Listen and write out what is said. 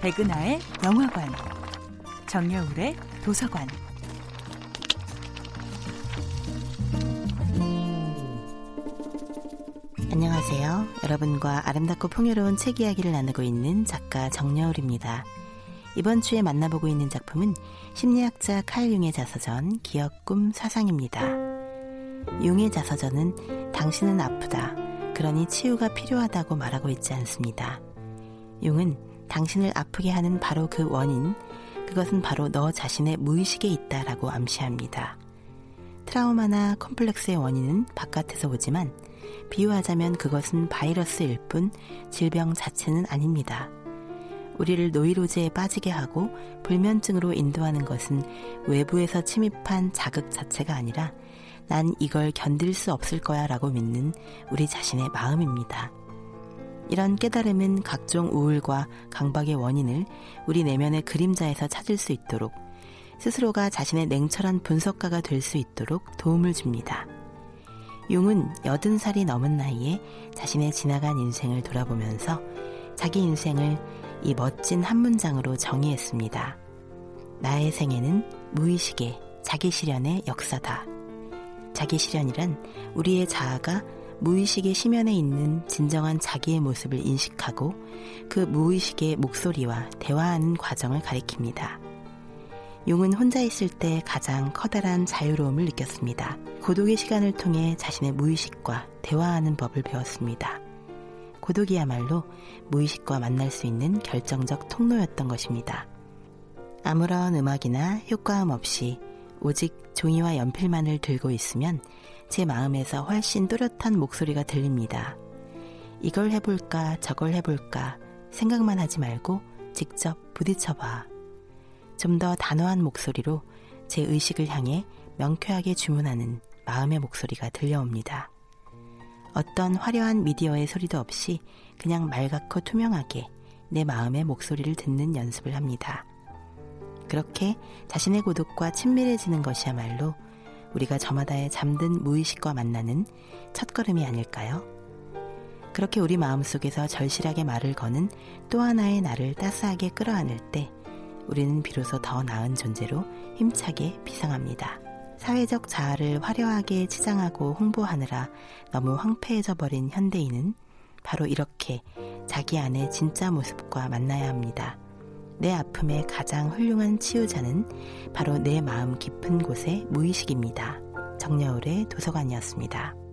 백은하의 영화관, 정여울의 도서관. 안녕하세요. 여러분과 아름답고 풍요로운 책 이야기를 나누고 있는 작가 정여울입니다. 이번 주에 만나보고 있는 작품은 심리학자 칼 융의 자서전 기억, 꿈, 사상입니다. 융의 자서전은 당신은 아프다. 그러니 치유가 필요하다고 말하고 있지 않습니다. 융은 당신을 아프게 하는 바로 그 원인, 그것은 바로 너 자신의 무의식에 있다라고 암시합니다. 트라우마나 컴플렉스의 원인은 바깥에서 오지만 비유하자면 그것은 바이러스일 뿐 질병 자체는 아닙니다. 우리를 노이로제에 빠지게 하고 불면증으로 인도하는 것은 외부에서 침입한 자극 자체가 아니라 난 이걸 견딜 수 없을 거야 라고 믿는 우리 자신의 마음입니다. 이런 깨달음은 각종 우울과 강박의 원인을 우리 내면의 그림자에서 찾을 수 있도록 스스로가 자신의 냉철한 분석가가 될 수 있도록 도움을 줍니다. 용은 80살이 넘은 나이에 자신의 지나간 인생을 돌아보면서 자기 인생을 이 멋진 한 문장으로 정의했습니다. 나의 생애는 무의식의 자기 실현의 역사다. 자기 실현이란 우리의 자아가 무의식의 심연에 있는 진정한 자기의 모습을 인식하고 그 무의식의 목소리와 대화하는 과정을 가리킵니다. 용은 혼자 있을 때 가장 커다란 자유로움을 느꼈습니다. 고독의 시간을 통해 자신의 무의식과 대화하는 법을 배웠습니다. 고독이야말로 무의식과 만날 수 있는 결정적 통로였던 것입니다. 아무런 음악이나 효과음 없이 오직 종이와 연필만을 들고 있으면 제 마음에서 훨씬 또렷한 목소리가 들립니다. 이걸 해볼까 저걸 해볼까 생각만 하지 말고 직접 부딪혀봐. 좀 더 단호한 목소리로 제 의식을 향해 명쾌하게 주문하는 마음의 목소리가 들려옵니다. 어떤 화려한 미디어의 소리도 없이 그냥 맑고 투명하게 내 마음의 목소리를 듣는 연습을 합니다. 그렇게 자신의 고독과 친밀해지는 것이야말로 우리가 저마다의 잠든 무의식과 만나는 첫걸음이 아닐까요? 그렇게 우리 마음속에서 절실하게 말을 거는 또 하나의 나를 따스하게 끌어안을 때 우리는 비로소 더 나은 존재로 힘차게 비상합니다. 사회적 자아를 화려하게 치장하고 홍보하느라 너무 황폐해져 버린 현대인은 바로 이렇게 자기 안의 진짜 모습과 만나야 합니다. 내 아픔의 가장 훌륭한 치유자는 바로 내 마음 깊은 곳의 무의식입니다. 정여울의 도서관이었습니다.